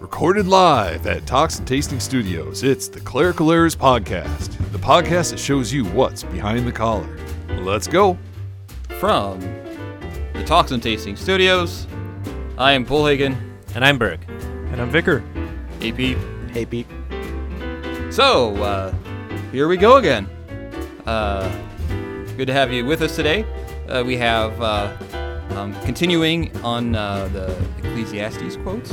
Recorded live at Talks and Tasting Studios, it's the Clerical Errors Podcast, the podcast that shows you what's behind the collar. Let's go. From the Talks and Tasting Studios, I am Bullhagen. And I'm Berg. And I'm Vicar. Hey, Pete. Hey, Pete. So, uh, here we go again. Uh, good to have you with us today. Uh, we have uh, um, continuing on uh, the Ecclesiastes quotes,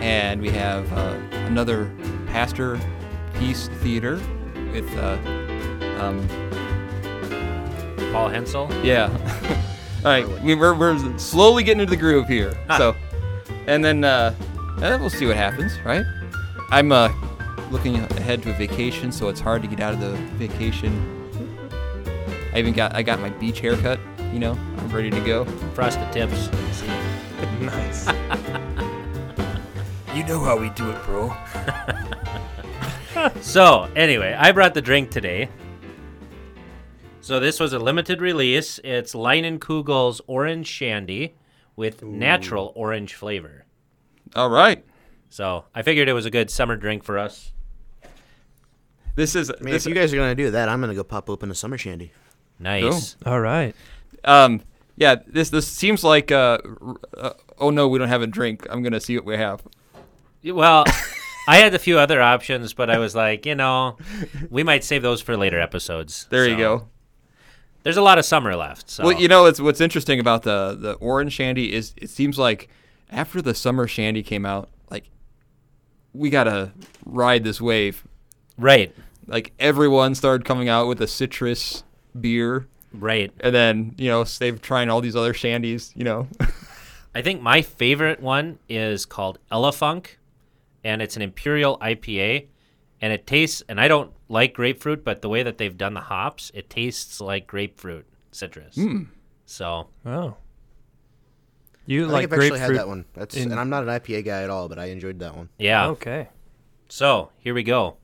and we have uh, another pastor piece theater with, uh, um, Paul Hensel. yeah. All right, we, we're, we're slowly getting into the groove here. So, and then uh, we'll see what happens, right? I'm uh, looking ahead to a vacation, so it's hard to get out of the vacation. I even got I got my beach haircut. You know, I'm ready to go. Frosted tips. Nice. You know how we do it, bro. So, anyway, I brought the drink today. So, this was a limited release. It's Leinenkugel's Orange Shandy with natural orange flavor. All right, So, I figured it was a good summer drink for us. this is I mean, this. if you guys are gonna do that, I'm gonna go pop open a summer shandy. Nice. All right. um, yeah, this this seems like uh, uh, oh no, we don't have a drink. I'm gonna see what we have. Well, I had a few other options, but I was like, you know, we might save those for later episodes. There you go. There's a lot of summer left. So. Well, you know, it's what's interesting about the the orange shandy is it seems like after the summer shandy came out, like we gotta ride this wave. right. Like everyone started coming out with a citrus beer, Right. and then you know they've trying all these other shandies. You know, I think my favorite one is called Elefunk, and it's an Imperial IPA, and it tastes. And I don't like grapefruit, but the way that they've done the hops, it tastes like grapefruit citrus. Hmm. So Oh. You I like think I've actually grapefruit? had that one. That's in- and I'm not an IPA guy at all, but I enjoyed that one. yeah. Okay. So here we go.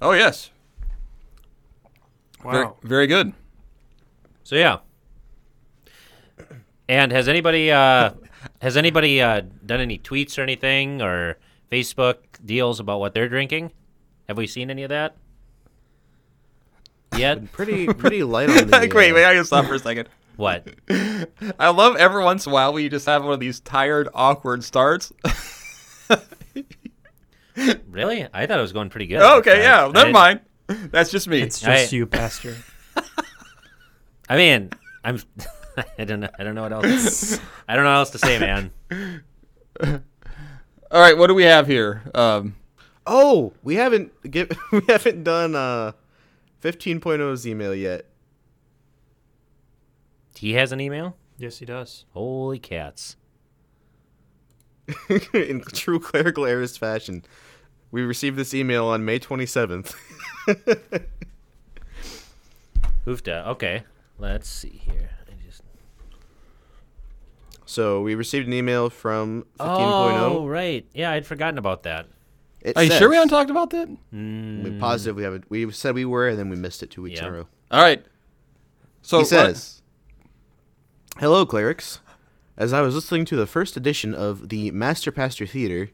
oh yes, very, Wow. very good. So yeah. And has anybody uh, has anybody uh, done any tweets or anything or Facebook deals about what they're drinking? Have we seen any of that yet? Pretty pretty light on the. wait, wait, uh, I gotta stop for a second. what? I love every once in a while we just have one of these tired, awkward starts. Really? I thought it was going pretty good. okay, I- yeah, I never didn't- mind. That's just me. It's just I- you, Pastor. I mean, I'm. I don't know. I don't know what else. I don't know what else to say, man. All right, what do we have here? Um, Oh, we haven't get we haven't done uh 15.0's email yet. He has an email. yes, he does. Holy cats! in true clerical errors fashion. We received this email on May 27th. Hoofda. Okay, let's see here. I just. so we received an email from 15.0. Oh, right. Yeah, I'd forgotten about that. It are you sure we haven't talked about that? Mm. We're positive we haven't. We said we were, and then we missed it two weeks in Yeah. a row. All right. So he what- says, "Hello, clerics. As I was listening to the first edition of the Master Pastor Theater,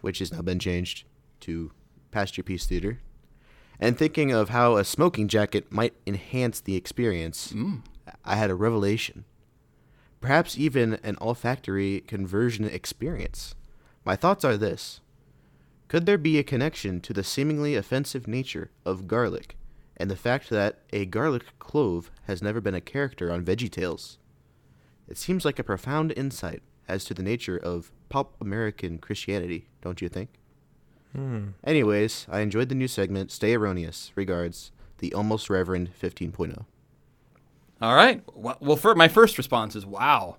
which has now been changed to Pasture Piece Theater, and thinking of how a smoking jacket might enhance the experience, mm. I had a revelation. Perhaps even an olfactory conversion experience. My thoughts are this." Could there be a connection to the seemingly offensive nature of garlic and the fact that a garlic clove has never been a character on VeggieTales? It seems like a profound insight as to the nature of pop American Christianity, don't you think? Anyways, I enjoyed the new segment. Stay erroneous. Regards, the almost Reverend oh. 15.0. All right. Well, well, for my first response is, "Wow,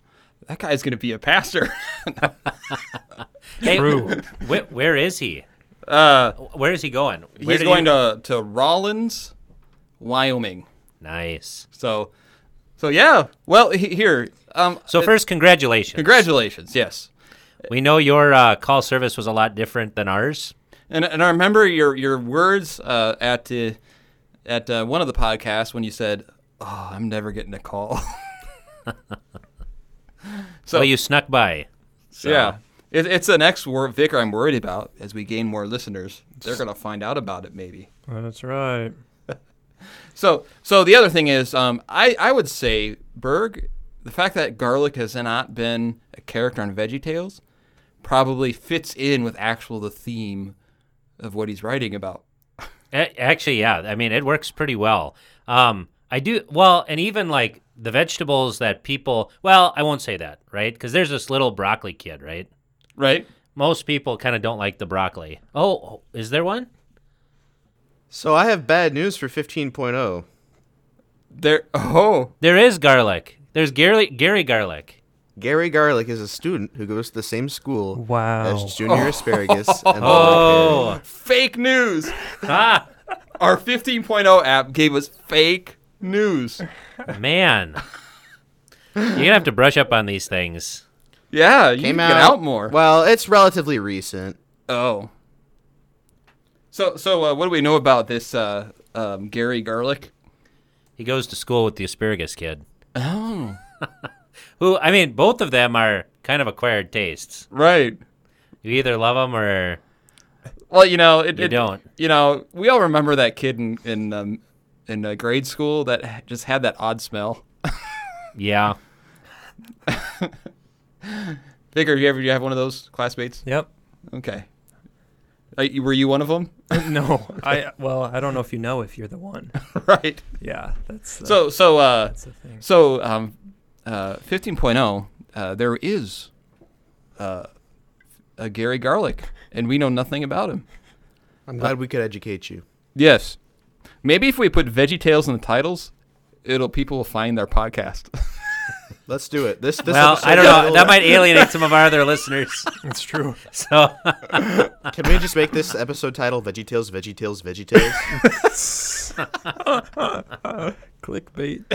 that guy's going to be a pastor." Hey, True. where, where is he? uh, Where is he going? Where he's going he... to to Rawlins, Wyoming. Nice. So, so yeah. Well, he, here. Um, So first, congratulations. congratulations. Yes. We know your uh, call service was a lot different than ours. And and I remember your your words uh, at the at uh, one of the podcasts when you said, "Oh, I'm never getting a call." so well, you snuck by. So. yeah, it, it's the next wor- vicar I'm worried about as we gain more listeners. They're gonna find out about it maybe. That's right. So, so the other thing is, um, I, I would say Berg, the fact that garlic has not been a character on Veggie Tales probably fits in with actual the theme of what he's writing about. Actually, yeah. I mean, it works pretty well. Um, I do well, and even like the vegetables that people. Well, I won't say that, right? Because there's this little broccoli kid, right? Right? Most people kind of don't like the broccoli. Oh, is there one? So I have bad news for oh. 15.0. There. Oh, There is garlic. There's Gary Gary Garlic. Gary Garlic is a student who goes to the same school Wow. as Junior Asparagus and Oh, fake news! ah, Our 15.0 app gave us fake news. man. You're gonna have to brush up on these things. Yeah, you Came can get out, out more. Well, it's relatively recent. Oh. So, so uh, what do we know about this uh, um, Gary Garlic? He goes to school with the asparagus kid. Oh. Who I mean, both of them are kind of acquired tastes. Right. You either love them or Well, you know, it, You it- don't. You know, we all remember that kid in in um, in uh, grade school that just had that odd smell. yeah. Figure, you ever you have one of those classmates? Yep. Okay. Uh, you- were you one of them? no, I well, I don't know if you know if you're the one. right. Yeah, that's the, So, so, uh, that's the thing. so, um, uh, 15.0, uh, there is uh, a Gary Garlic, and we know nothing about him. I'm glad we could educate you. Yes. Maybe if we put Veggie Tales in the titles, it'll people will find their podcast. Let's do it. This this well, I don't know. That might alienate some of our other listeners. It's true. So Can we just make this episode title VeggieTales, VeggieTales, VeggieTales? Clickbait.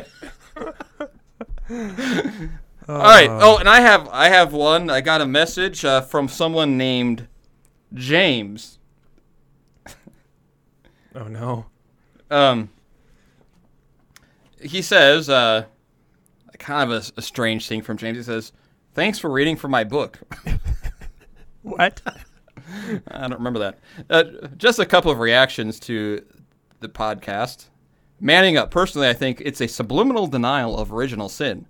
All right. Oh, and I have I have one. I got a message uh, from someone named James. Oh no. Um, he says, uh, kind of a, a strange thing from James. He says, "Thanks for reading from my book." What? I don't remember that. Uh, just a couple of reactions to the podcast. Manning up. Personally, I think it's a subliminal denial of original sin.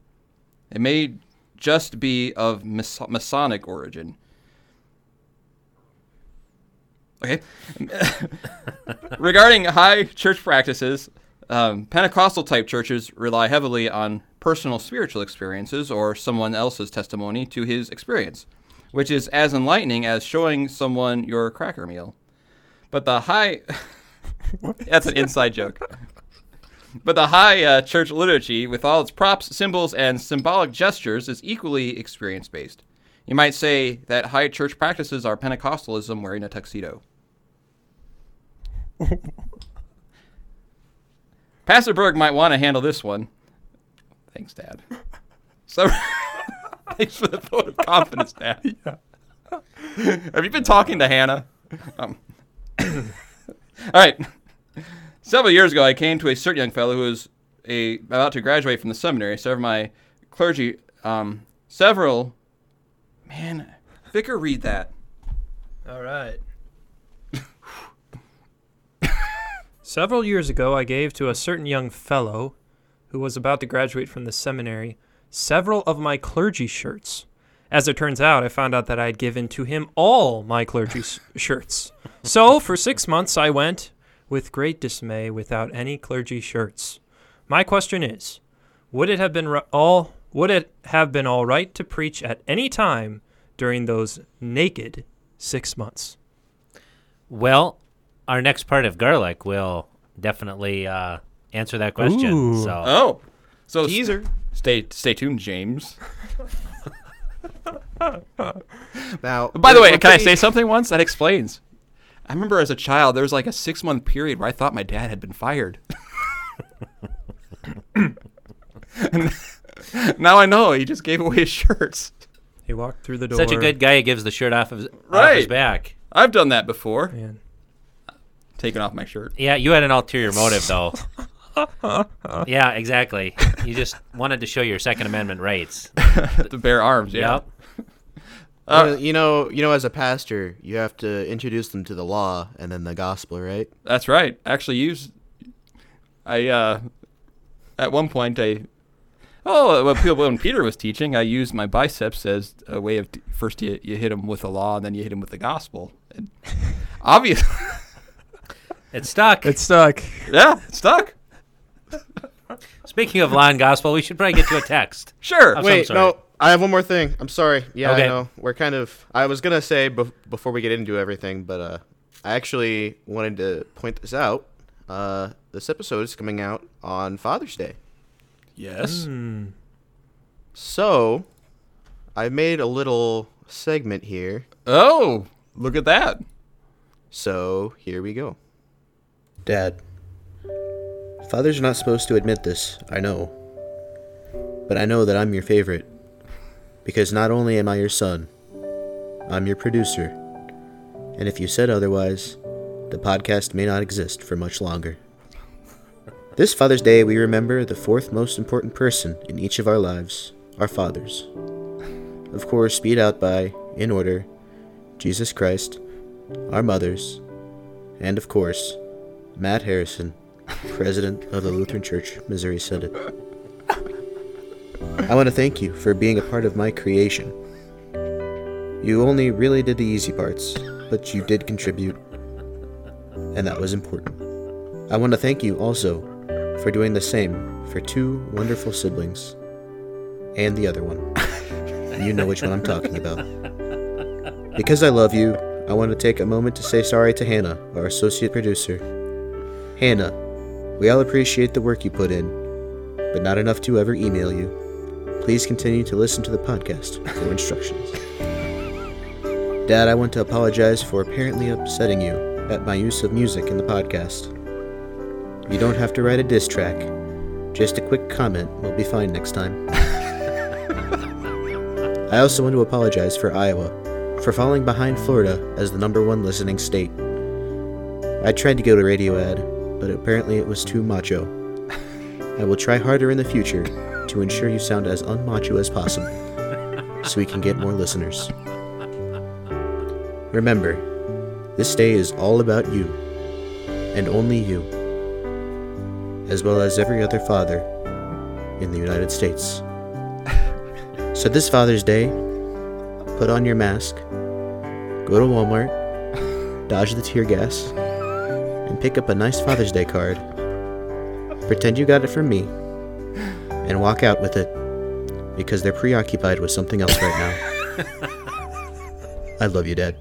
It may just be of mas- Masonic origin. Okay. Regarding high church practices, um, Pentecostal type churches rely heavily on personal spiritual experiences or someone else's testimony to his experience, which is as enlightening as showing someone your cracker meal. But the high. That's an inside joke. But the high uh, church liturgy, with all its props, symbols, and symbolic gestures, is equally experience based. You might say that high church practices are Pentecostalism wearing a tuxedo. Pastor Berg might want to handle this one. Thanks, Dad. So, thanks for the vote of confidence, Dad. Have you been talking to Hannah? Um, all right. Several years ago, I came to a certain young fellow who was a, about to graduate from the seminary. Several of my clergy, um, several, man, Vicar, read that. All right. Several years ago, I gave to a certain young fellow who was about to graduate from the seminary several of my clergy shirts. As it turns out, I found out that I had given to him all my clergy shirts. So, for six months, I went with great dismay without any clergy shirts. My question is would it have been ri- all would it have been all right to preach at any time during those naked six months? Well, our next part of garlic will definitely uh, answer that question. Ooh. So Oh, so Teaser. Stay, stay tuned, James. Now, By the way, can I say something once that explains? I remember as a child, there was like a six month period where I thought my dad had been fired. And now I know he just gave away his shirts. He walked through the door. such a good guy, he gives the shirt off of his, off his back. I've done that before. Man. taking off my shirt. Yeah, you had an ulterior motive, though. yeah, exactly. You just wanted to show your Second Amendment rights. the bare arms. Yeah. Yep. Well, you know, you know, as a pastor, you have to introduce them to the law and then the gospel, right? That's right. Actually, use. I uh, at one point I. Oh, when when Peter was teaching, I used my biceps as a way of t- first you, you hit him with the law, and then you hit him with the gospel. And obviously, It stuck. It's stuck. yeah, it stuck. Speaking of law and gospel, we should probably get to a text. Sure. Of some Wait, sort. no, I have one more thing. I'm sorry. Yeah, Okay. I know. We're kind of. I was gonna say bef- before we get into everything, but uh, I actually wanted to point this out. Uh, this episode is coming out on Father's Day, Yes. Hmm. so I made a little segment here. Oh, look at that. So here we go. Dad, fathers are not supposed to admit this, I know. But I know that I'm your favorite. Because not only am I your son, I'm your producer. And if you said otherwise, the podcast may not exist for much longer. This Father's Day, we remember the fourth most important person in each of our lives our fathers. Of course, beat out by, in order, Jesus Christ, our mothers, and of course, Matt Harrison, President of the Lutheran Church Missouri Synod. I want to thank you for being a part of my creation. You only really did the easy parts, but you did contribute, and that was important. I want to thank you also for doing the same for two wonderful siblings, and the other one. you know which one I'm talking about. Because I love you, I want to take a moment to say sorry to Hannah, our associate producer. Hannah, we all appreciate the work you put in, but not enough to ever email you. Please continue to listen to the podcast for instructions. Dad, I want to apologize for apparently upsetting you at my use of music in the podcast. You don't have to write a diss track. Just a quick comment will be fine next time. I also want to apologize for Iowa for falling behind Florida as the number one listening state. I tried to go to radio ad, but apparently it was too macho. I will try harder in the future to ensure you sound as unmacho as possible, so we can get more listeners. Remember, this day is all about you, and only you, as well as every other father in the United States. So this Father's Day, put on your mask, go to Walmart, dodge the tear gas, and pick up a nice Father's Day card. Pretend you got it from me, and walk out with it, because they're preoccupied with something else right now. I love you, Dad.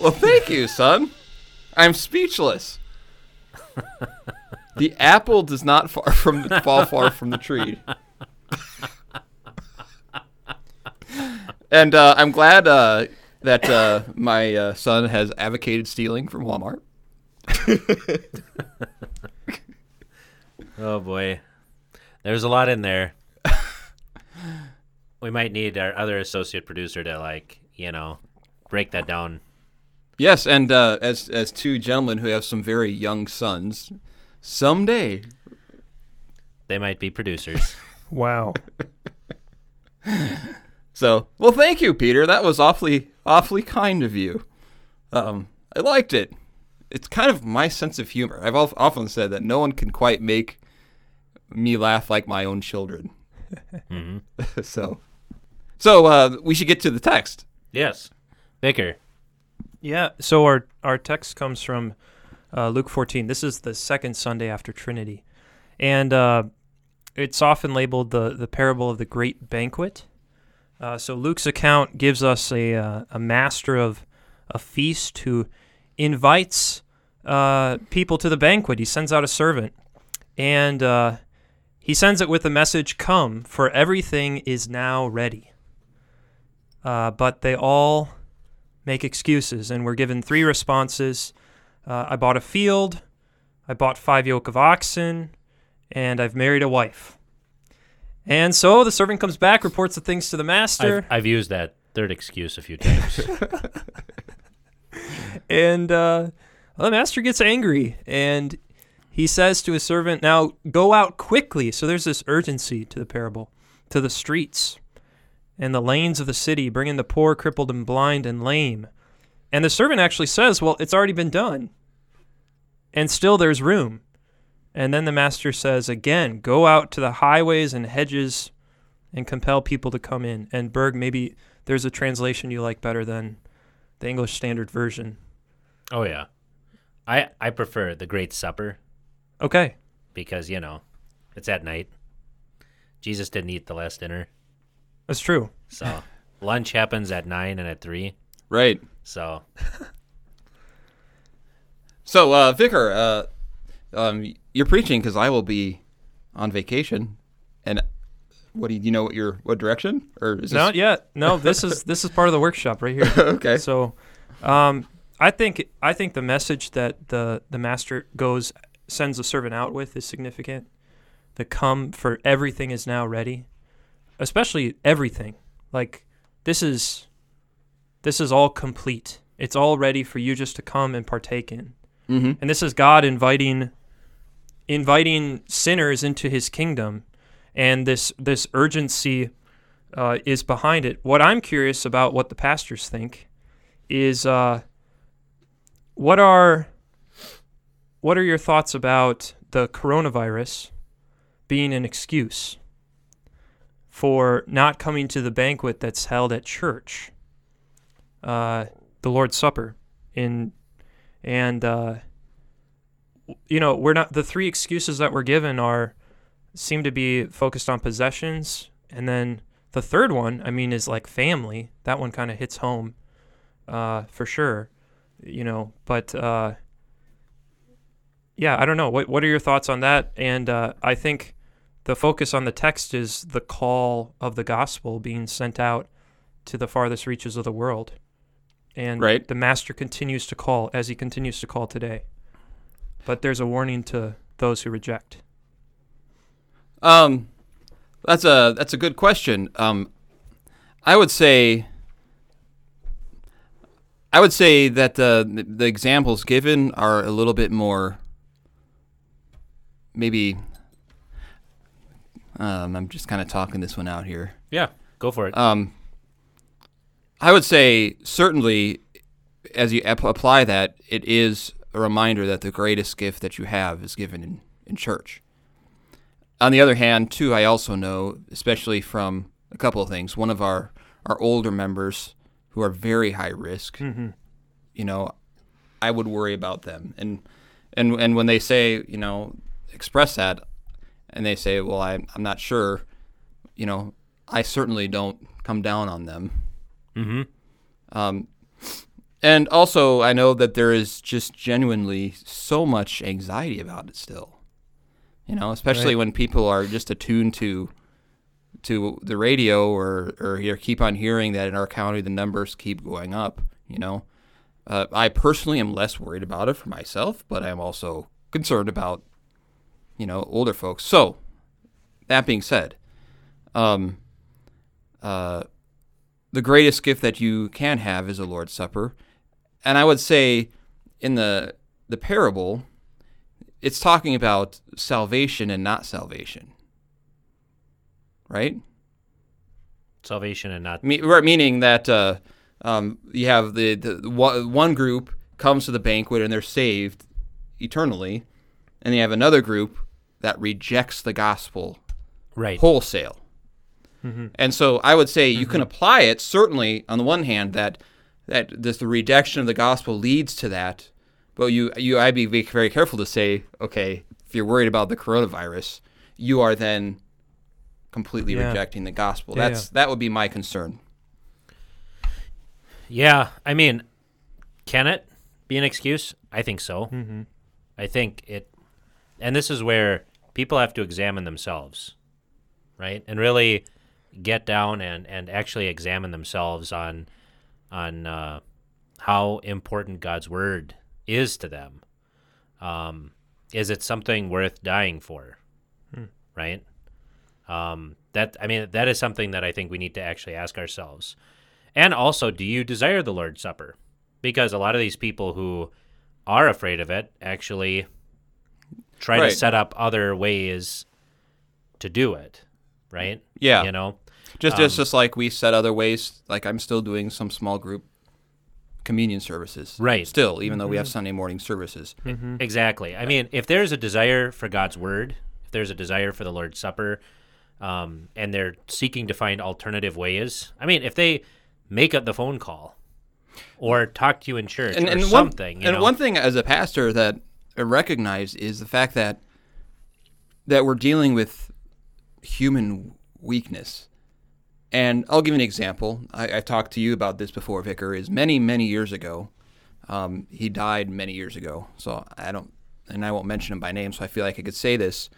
Well, thank you, son. I'm speechless. the apple does not far from the, fall far from the tree. and uh, I'm glad uh, that uh, my uh, son has advocated stealing from Walmart. Oh boy, there's a lot in there. we might need our other associate producer to like, you know, break that down. Yes, and uh, as as two gentlemen who have some very young sons, someday They might be producers. Wow. So, well, thank you, Peter. That was awfully, awfully kind of you. Um, I liked it. It's kind of my sense of humor. I've often said that no one can quite make me laugh like my own children. so, so uh, we should get to the text. yes, Vicar. Yeah. So our our text comes from uh, Luke 14. This is the second Sunday after Trinity, and uh, it's often labeled the the parable of the great banquet. Uh, so Luke's account gives us a uh, a master of a feast who invites uh, people to the banquet. He sends out a servant, and uh, he sends it with the message, "Come, for everything is now ready." But they all make excuses, and we're given three responses Uh, I bought a field, I bought five yoke of oxen, and I've married a wife. And so the servant comes back, reports the things to the master, I've, I've used that third excuse a few times. and uh, well, the master gets angry and he says to his servant, Now go out quickly. So there's this urgency to the parable, to the streets and the lanes of the city, bringing the poor, crippled, and blind and lame. And the servant actually says, Well, it's already been done. And still there's room. And then the master says again, Go out to the highways and hedges and compel people to come in. And Berg, maybe there's a translation you like better than the English Standard Version. oh yeah, I I prefer the Great Supper Okay. because you know it's at night. Jesus didn't eat the last dinner, That's true. so lunch happens at nine and at three. Right. So So, uh, Vicar, uh, um, you're preaching because I will be on vacation, and what do you, do you know? What your what direction or is this Not yet. No, this is this is part of the workshop right here. okay? So, um, I think I think the message that the the master goes sends the servant out with is significant. The come for everything is now ready, especially everything. Like this is this is all complete. It's all ready for you just to come and partake in. Mm-hmm. And this is God inviting inviting sinners into his kingdom and this this urgency uh, is behind it. What I'm curious about what the pastors think is uh, what are what are your thoughts about the coronavirus being an excuse for not coming to the banquet that's held at church, uh, the Lord's Supper, in and uh, you know we're not the three excuses that we're given are seem to be focused on possessions and then the third one i mean is like family. That one kind of hits home uh, for sure you know but uh, yeah i don't know. What, what are your thoughts on that? And uh, i think the focus on the text is the call of the gospel being sent out to the farthest reaches of the world and Right. the master continues to call as he continues to call today but there's a warning to those who reject Um, that's a that's a good question. Um, I would say. I would say that the the examples given are a little bit more. Maybe. Um, I'm just kind of talking this one out here. yeah, go for it. Um, I would say certainly, as you ap- apply that, it is a reminder that the greatest gift that you have is given in, in church. On the other hand, too, I also know, especially from a couple of things. One of our, our older members who are very high risk, mm-hmm. you know, I would worry about them. And and and when they say, you know, express that, and they say, well, I, I'm not sure, you know, I certainly don't come down on them. Mm-hmm. Um, and also, I know that there is just genuinely so much anxiety about it still. You know, especially Right. when people are just attuned to to the radio or or keep on hearing that in our county the numbers keep going up. You know, uh, I personally am less worried about it for myself, but I'm also concerned about you know older folks. So that being said, um, uh, the greatest gift that you can have is a Lord's Supper. And I would say in the the parable, it's talking about salvation and not salvation. Right? Salvation and not Me- right, meaning that uh, um, you have the, the one one group comes to the banquet and they're saved eternally, and you have another group that rejects the gospel right. wholesale. And so I would say you can apply it certainly on the one hand that that this, the rejection of the gospel leads to that, but you you I'd be very careful to say okay if you're worried about the coronavirus you are then completely Yeah. rejecting the gospel. Yeah, That's that would be my concern. Yeah, I mean, can it be an excuse? I think so. Mm-hmm. I think it, and this is where people have to examine themselves, right? And really get down and, and actually examine themselves on on uh, how important God's word is to them. Um, is it something worth dying for? Right? Um, that I mean, that is something that I think we need to actually ask ourselves. And also, do you desire the Lord's Supper? Because a lot of these people who are afraid of it actually try Right. to set up other ways to do it, right? Yeah. You know, Just Um, it's just like we said other ways. Like I'm still doing some small group communion services. Right. Still, even though we have Sunday morning services. Exactly. I mean, if there's a desire for God's word, if there's a desire for the Lord's Supper, um, and they're seeking to find alternative ways, I mean, if they make up the phone call or talk to you in church And, or and something, one you and know, one thing as a pastor that I recognize is the fact that that we're dealing with human weakness. And I'll give you an example. I, I talked to you about this before, Vicar. Is many many years ago. Um, he died many years ago, so I don't, and I won't mention him by name. So I feel like I could say this.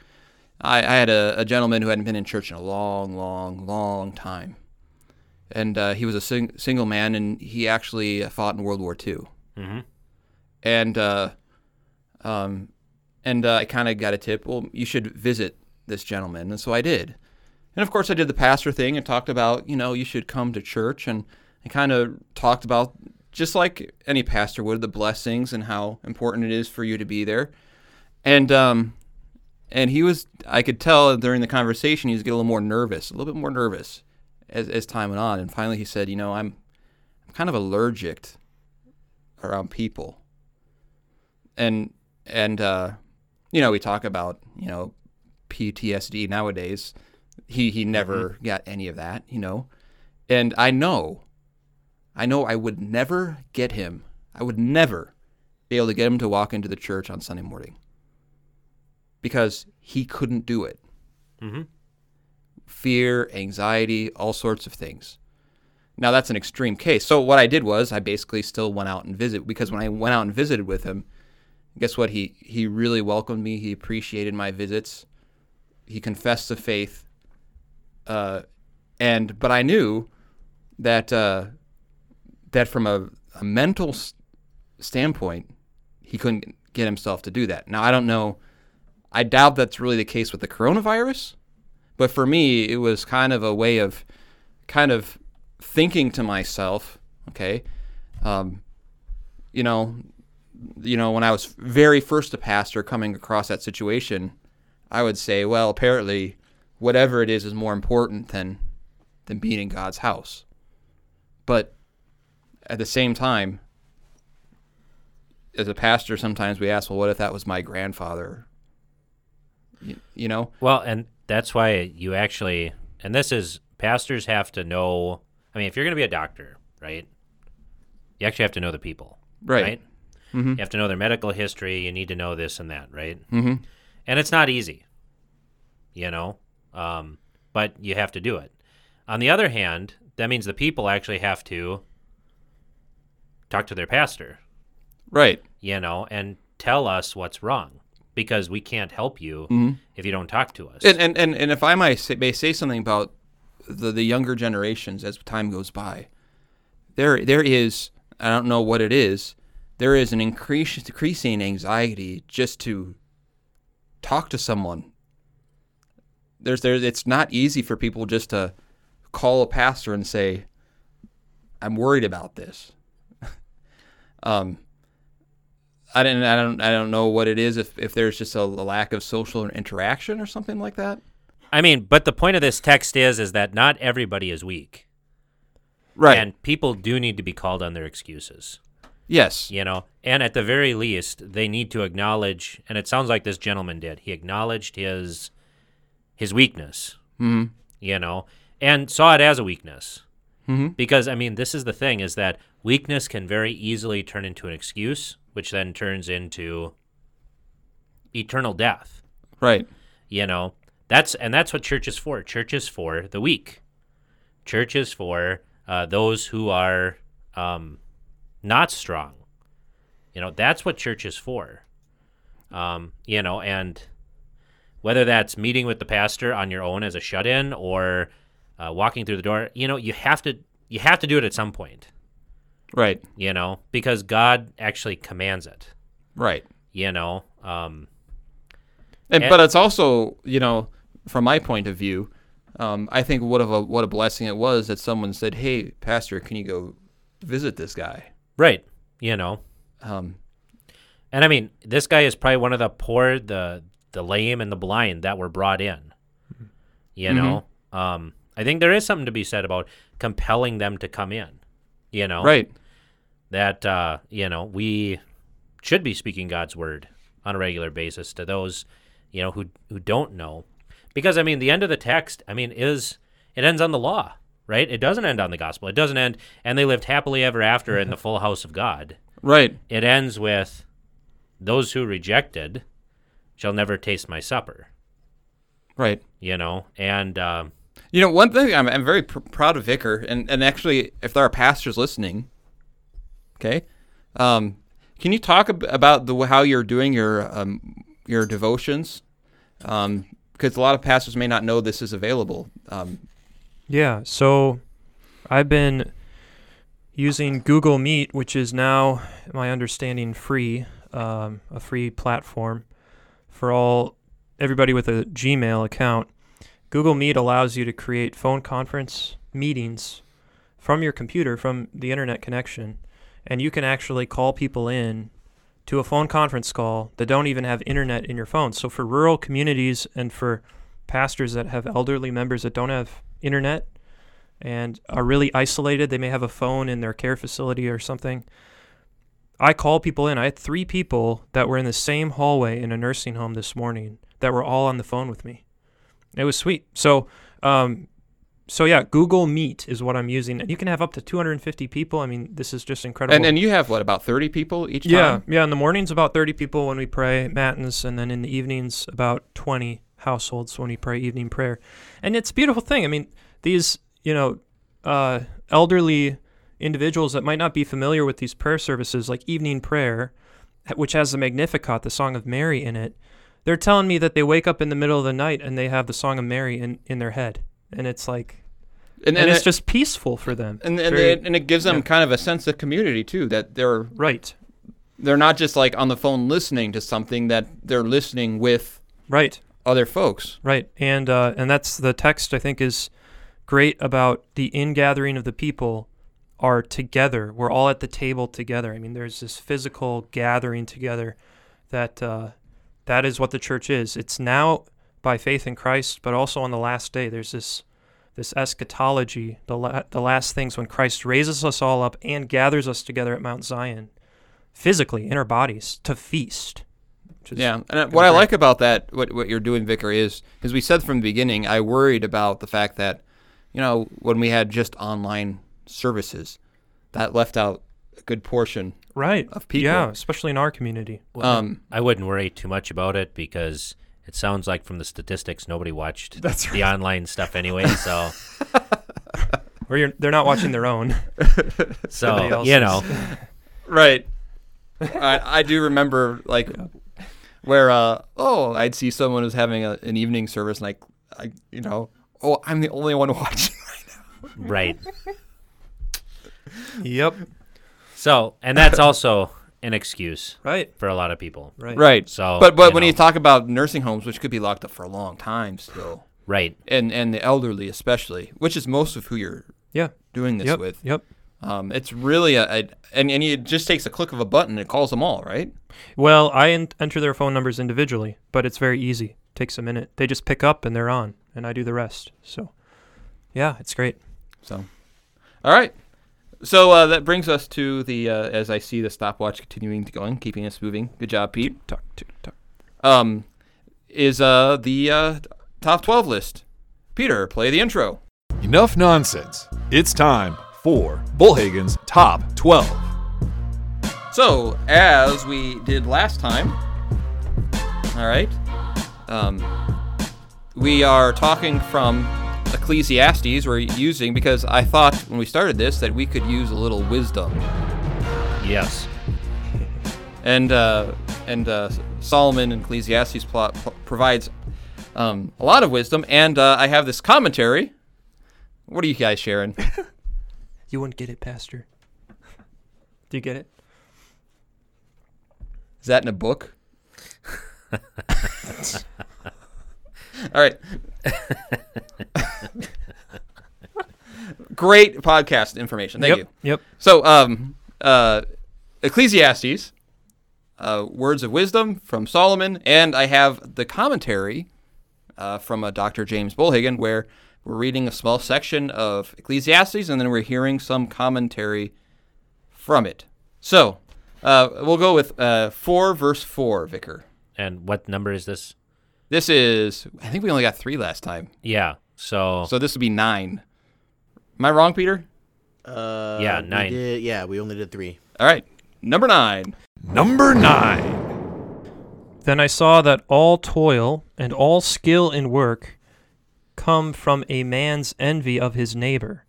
I, I had a, a gentleman who hadn't been in church in a long, long, long time, and uh, he was a sing- single man, and he actually fought in World War II Mhm. and uh, um, and uh, I kind of got a tip. Well, you should visit this gentleman, and so I did. And of course, I did the pastor thing and talked about, you know, you should come to church, and I kind of talked about just like any pastor would, the blessings and how important it is for you to be there. And um, and he was, I could tell during the conversation, he was getting a little more nervous, a little bit more nervous as as time went on. And finally, he said, you know, I'm I'm kind of allergic around people and and uh, you know we talk about you know PTSD nowadays. He he never got any of that, you know, and I know, I know I would never get him. I would never be able to get him to walk into the church on Sunday morning because he couldn't do it. Mhm. Fear, anxiety, all sorts of things. Now that's an extreme case. So what I did was I basically still went out and visited because when I went out and visited with him, guess what? He he really welcomed me. He appreciated my visits. He confessed the faith. Uh, and but I knew that uh, that from a, a mental standpoint, he couldn't get himself to do that. Now I don't know. I doubt that's really the case with the coronavirus, but for me, it was kind of a way of kind of thinking to myself, okay, um, you know, you know, when I was very first a pastor coming across that situation, I would say, well, apparently, whatever it is is more important than than being in God's house. But at the same time, as a pastor, sometimes we ask, well, what if that was my grandfather? You, you know, Well, and that's why you actually, and this is pastors have to know. I mean, if you're going to be a doctor, right? You actually have to know the people, Right. right? You have to know their medical history. You need to know this and that, right? Mm-hmm. And it's not easy, you know, um, but you have to do it. On the other hand, that means the people actually have to talk to their pastor, right, you know, and tell us what's wrong because we can't help you if you don't talk to us. and and and, and if I might say, may say something about the the younger generations as time goes by, there there is I don't know what it is. There is an increase increasing anxiety just to talk to someone. There's there it's not easy for people just to call a pastor and say, "I'm worried about this." um, I didn't. I don't. I don't know what it is. If if there's just a, a lack of social interaction or something like that. I mean, but the point of this text is is that not everybody is weak. Right. And people do need to be called on their excuses, yes. you know. And at the very least, they need to acknowledge and it sounds like this gentleman did. He acknowledged his his weakness, hmm you know, and saw it as a weakness. hmm Because I mean, this is the thing is that weakness can very easily turn into an excuse, which then turns into eternal death. Right. you know that's and that's what church is for church is for the weak church is for uh, those who are um, not strong you know that's what church is for um, you know and whether that's meeting with the pastor on your own as a shut-in or uh, walking through the door you know you have to you have to do it at some point Right. you know, because God actually commands it, Right. you know. Um, And, And- but it's also, you know, from my point of view, um, I think what of a what a blessing it was that someone said, "Hey, pastor, can you go visit this guy?" right, you know. Um, And I mean, this guy is probably one of the poor, the the lame, and the blind that were brought in. You know, um, I think there is something to be said about compelling them to come in. You know, right. that uh, you know we should be speaking God's word on a regular basis to those you know who who don't know, because I mean the end of the text, I mean is it ends on the law, right? It doesn't end on the gospel. It doesn't end, and they lived happily ever after in the full house of God. Right. It ends with those who rejected shall never taste my supper. Right. You know, and um, You know, one thing I'm, I'm very pr- proud of Vicar, and, and actually, if there are pastors listening, okay, um, can you talk ab- about the how you're doing your um, your devotions? Um, because a lot of pastors may not know this is available. Um, Yeah, so I've been using Google Meet, which is now, my understanding, free, um, a free platform for all everybody with a Gmail account. Google Meet allows you to create phone conference meetings from your computer, from the internet connection, and you can actually call people in to a phone conference call that don't even have internet in your phone. So for rural communities and for pastors that have elderly members that don't have internet and are really isolated, they may have a phone in their care facility or something. I call people in. I had three people that were in the same hallway in a nursing home this morning that were all on the phone with me. It was sweet. So, um, so yeah, Google Meet is what I'm using, and you can have up to 250 people. I mean, this is just incredible. and and you have what about 30 people each Yeah, time? yeah. In the mornings, about 30 people when we pray matins, and then in the evenings, about 20 households when we pray evening prayer. And it's a beautiful thing. I mean, these, you know, uh, elderly individuals that might not be familiar with these prayer services, like evening prayer, which has the Magnificat, the Song of Mary, in it, they're telling me that they wake up in the middle of the night and they have the Song of Mary in, in their head. And it's like, And, and, and, it's it, just peaceful for them. and, and, Very- it, and it gives them yeah. kind of a sense of community too that they're right, they're not just like on the phone listening to something that they're listening with right. other folks. Right, and uh, and that's the text I think is great about the ingathering of the people are together. We're all at the table together. I mean, there's this physical gathering together that uh, that is what the church is. It's now by faith in Christ, but also on the last day. There's this this eschatology, the la- the last things when Christ raises us all up and gathers us together at Mount Zion, physically in our bodies to feast. Yeah, and uh, what I like about that, what what you're doing, Vicar, is as we said from the beginning, I worried about the fact that, you know, when we had just online services, that left out a good portion. right of people. Yeah, especially in our community. Um, I wouldn't worry too much about it because it sounds like from the statistics nobody watched That's the online stuff anyway. So, Or you're, they're not watching their own. so you know, right. I I do remember like where uh oh I'd see someone who's having a, an evening service and I I you know oh I'm the only one watching. right? Yep. So, and that's also an excuse Right. for a lot of people, Right. right. So, but but you when know. you talk about nursing homes, which could be locked up for a long time still, right? and and the elderly especially, which is most of who you're Yeah. doing this Yep. with. Yep. Um, it's really a, a and and it just takes a click of a button. It calls them all, right? Well, I en- enter their phone numbers individually, but it's very easy. Takes a minute. They just pick up and they're on, and I do the rest. So, yeah, it's great. So, all right. So uh, that brings us to the uh, as I see the stopwatch continuing to going, keeping us moving. Good job, Pete. Tuck, tick, tuck. Um, is uh the uh, top twelve list. Peter, play the intro. Enough nonsense. It's time for Bullhagen's Top 12. So, as we did last time, all right, um, we are talking from Ecclesiastes. We're using because I thought when we started this that we could use a little wisdom, Yes. and uh, and uh, Solomon in Ecclesiastes plot p- provides um, a lot of wisdom. And uh, I have this commentary. What are you guys sharing? You wouldn't get it, Pastor. Do you get it? Is that in a book? All right. Great podcast information. Thank yep. you. Yep. So, um, uh, Ecclesiastes, uh, words of wisdom from Solomon, and I have the commentary uh, from a Dr. James Bollhagen, where we're reading a small section of Ecclesiastes, and then we're hearing some commentary from it. So, uh, we'll go with uh, four verse four, Vicar. And what number is this? This is, I think we only got three last time, Yeah. So, so this would be nine. Am I wrong, Peter? Uh, Yeah, we nine. did- yeah, we only did three. All right, number nine. Number nine. Then I saw that all toil and all skill in work come from a man's envy of his neighbor.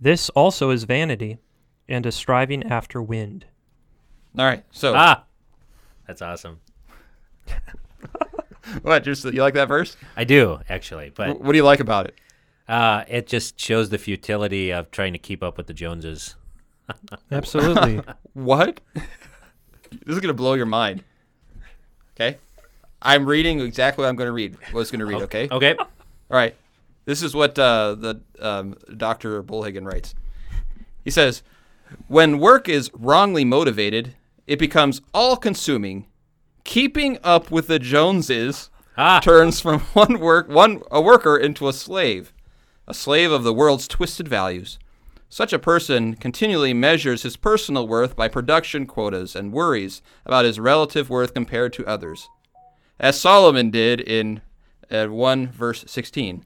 This also is vanity and a striving after wind. All right, so ah, that's awesome. what? Just you like that verse? I do actually, but What do you like about it? uh, it just shows the futility of trying to keep up with the Joneses. Absolutely. What? this is gonna blow your mind. Okay, I'm reading exactly what I'm gonna read. What it's gonna read. Okay. Okay. All right. This is what uh, the um, Dr. Bollhagen writes. He says, "When work is wrongly motivated, it becomes all-consuming. Keeping up with the Joneses Ah, turns from one work one a worker into a slave, a slave of the world's twisted values. Such a person continually measures his personal worth by production quotas and worries about his relative worth compared to others. As Solomon did in uh, 1 verse 16.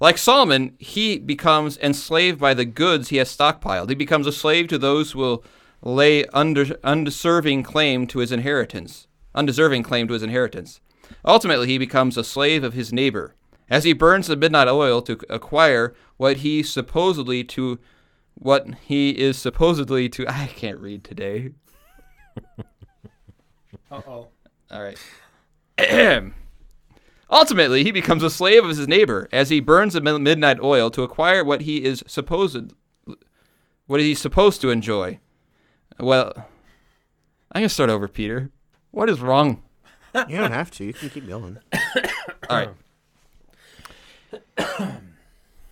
Like Solomon, he becomes enslaved by the goods he has stockpiled. He becomes a slave to those who will lay under, undeserving claim to his inheritance. Undeserving claim to his inheritance. Ultimately, he becomes a slave of his neighbor, as he burns the midnight oil to acquire what he supposedly to what he is supposedly to I can't read today. Uh-oh. All right. Ultimately, he becomes a slave of his neighbor as he burns the midnight oil to acquire what he is supposed what he's supposed to enjoy. Well, I'm gonna start over, Peter. What is wrong? You don't have to. You can keep going. All right.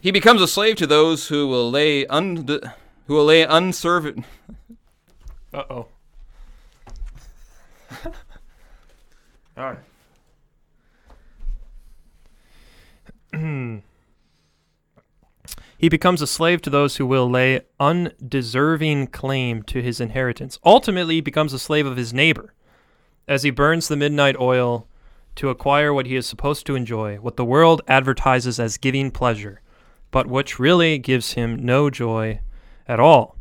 he becomes a slave to those who will lay un who will lay unservant. Uh-oh. All right. he becomes a slave to those who will lay undeserving claim to his inheritance. Ultimately, he becomes a slave of his neighbor as he burns the midnight oil to acquire what he is supposed to enjoy, what the world advertises as giving pleasure, but which really gives him no joy at all.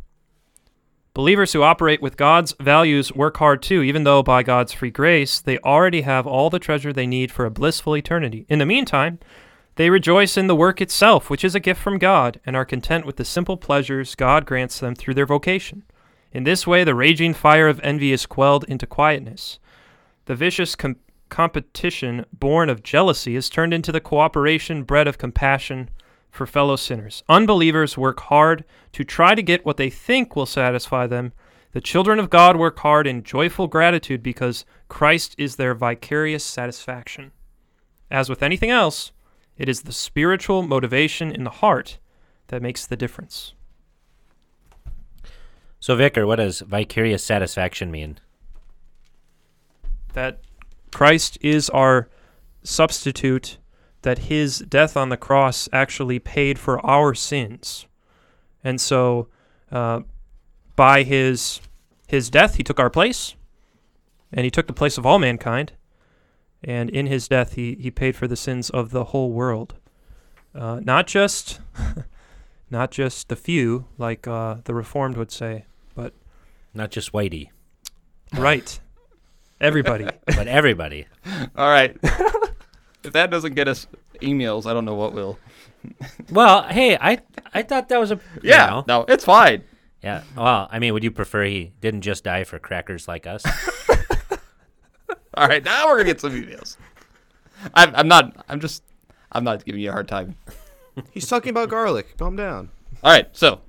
Believers who operate with God's values work hard too, even though by God's free grace they already have all the treasure they need for a blissful eternity. In the meantime, they rejoice in the work itself, which is a gift from God, and are content with the simple pleasures God grants them through their vocation. In this way, the raging fire of envy is quelled into quietness. The vicious com- competition born of jealousy is turned into the cooperation bred of compassion for fellow sinners. Unbelievers work hard to try to get what they think will satisfy them. The children of God work hard in joyful gratitude because Christ is their vicarious satisfaction. As with anything else, it is the spiritual motivation in the heart that makes the difference. So, Vicar, what does vicarious satisfaction mean? That Christ is our substitute, that his death on the cross actually paid for our sins. And so, uh, by his his death, he took our place, and he took the place of all mankind. And in his death, he, he paid for the sins of the whole world, uh, not just not just the few, like uh, the Reformed would say, but Not just Whitey, right, everybody. but everybody. All right. if that doesn't get us emails, I don't know what will. Well, hey, I I thought that was a you Yeah. know. No, it's fine. yeah. Well, I mean, would you prefer he didn't just die for crackers like us? All right, now we're gonna get some emails. I'm, I'm not. I'm just. I'm not giving you a hard time. He's talking about garlic. Calm down. All right, so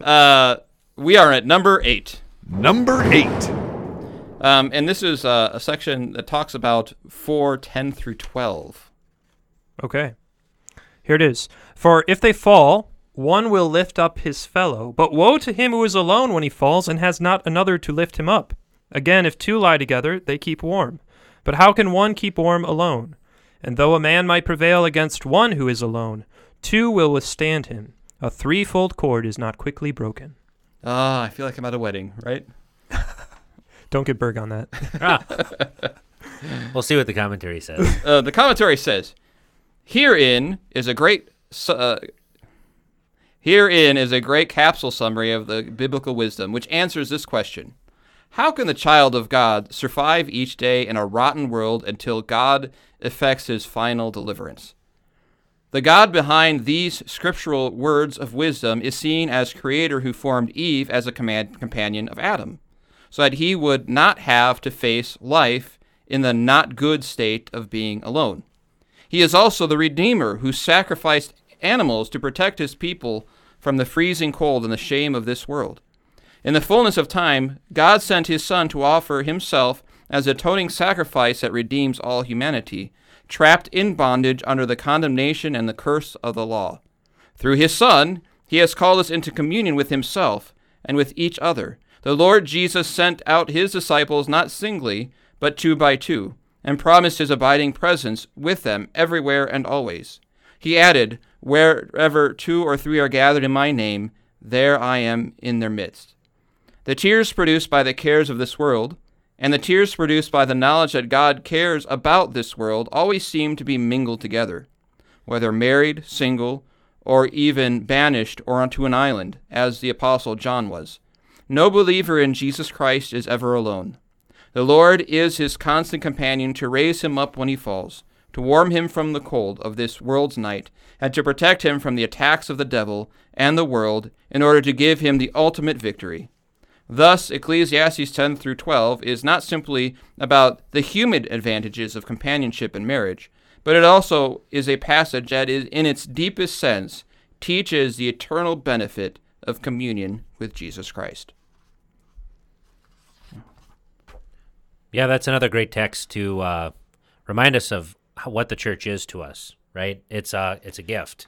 uh, we are at number eight. Number eight. Um, and this is uh, a section that talks about 4, 10 through 12. Okay. Here it is. For if they fall, one will lift up his fellow, but woe to him who is alone when he falls and has not another to lift him up. Again, if two lie together, they keep warm. But how can one keep warm alone? And though a man might prevail against one who is alone, two will withstand him. A threefold cord is not quickly broken. Ah, I feel like I'm at a wedding, right? Don't get Berg on that. Ah. we'll see what the commentary says. Uh, the commentary says, "Herein is a great uh, herein is a great capsule summary of the biblical wisdom, which answers this question: How can the child of God survive each day in a rotten world until God effects His final deliverance? The God behind these scriptural words of wisdom is seen as Creator who formed Eve as a command- companion of Adam." So that he would not have to face life in the not good state of being alone. He is also the Redeemer who sacrificed animals to protect his people from the freezing cold and the shame of this world. In the fullness of time, God sent his Son to offer himself as atoning sacrifice that redeems all humanity, trapped in bondage under the condemnation and the curse of the law. Through his Son, he has called us into communion with himself and with each other. The Lord Jesus sent out his disciples not singly, but two by two, and promised his abiding presence with them everywhere and always. He added, Wherever two or three are gathered in my name, there I am in their midst. The tears produced by the cares of this world, and the tears produced by the knowledge that God cares about this world, always seem to be mingled together, whether married, single, or even banished or onto an island, as the Apostle John was. No believer in Jesus Christ is ever alone. The Lord is his constant companion to raise him up when he falls, to warm him from the cold of this world's night, and to protect him from the attacks of the devil and the world in order to give him the ultimate victory. Thus, Ecclesiastes 10 through 12 is not simply about the human advantages of companionship and marriage, but it also is a passage that is, in its deepest sense, teaches the eternal benefit of communion with Jesus Christ. Yeah, that's another great text to uh, remind us of how, what the church is to us. Right? It's a it's a gift,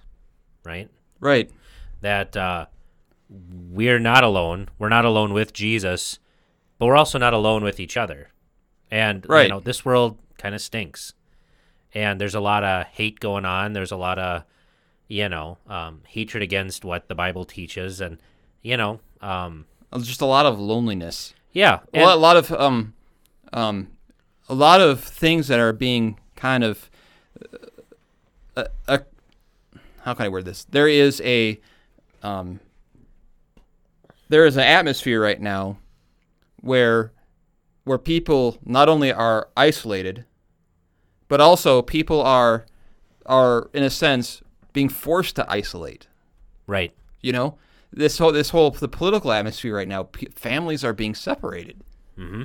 right? Right. That uh, we're not alone. We're not alone with Jesus, but we're also not alone with each other. And Right. you know, this world kind of stinks, and there's a lot of hate going on. There's a lot of you know um, hatred against what the Bible teaches, and you know, um, Just a lot of loneliness. yeah, A lot, a lot of um, um, a lot of things that are being kind of uh, uh, how can I word this? There is a um, there is an atmosphere right now where where people not only are isolated, but also people are are in a sense being forced to isolate. right. You know, this whole this whole the political atmosphere right now, p- families are being separated. Mm-hmm.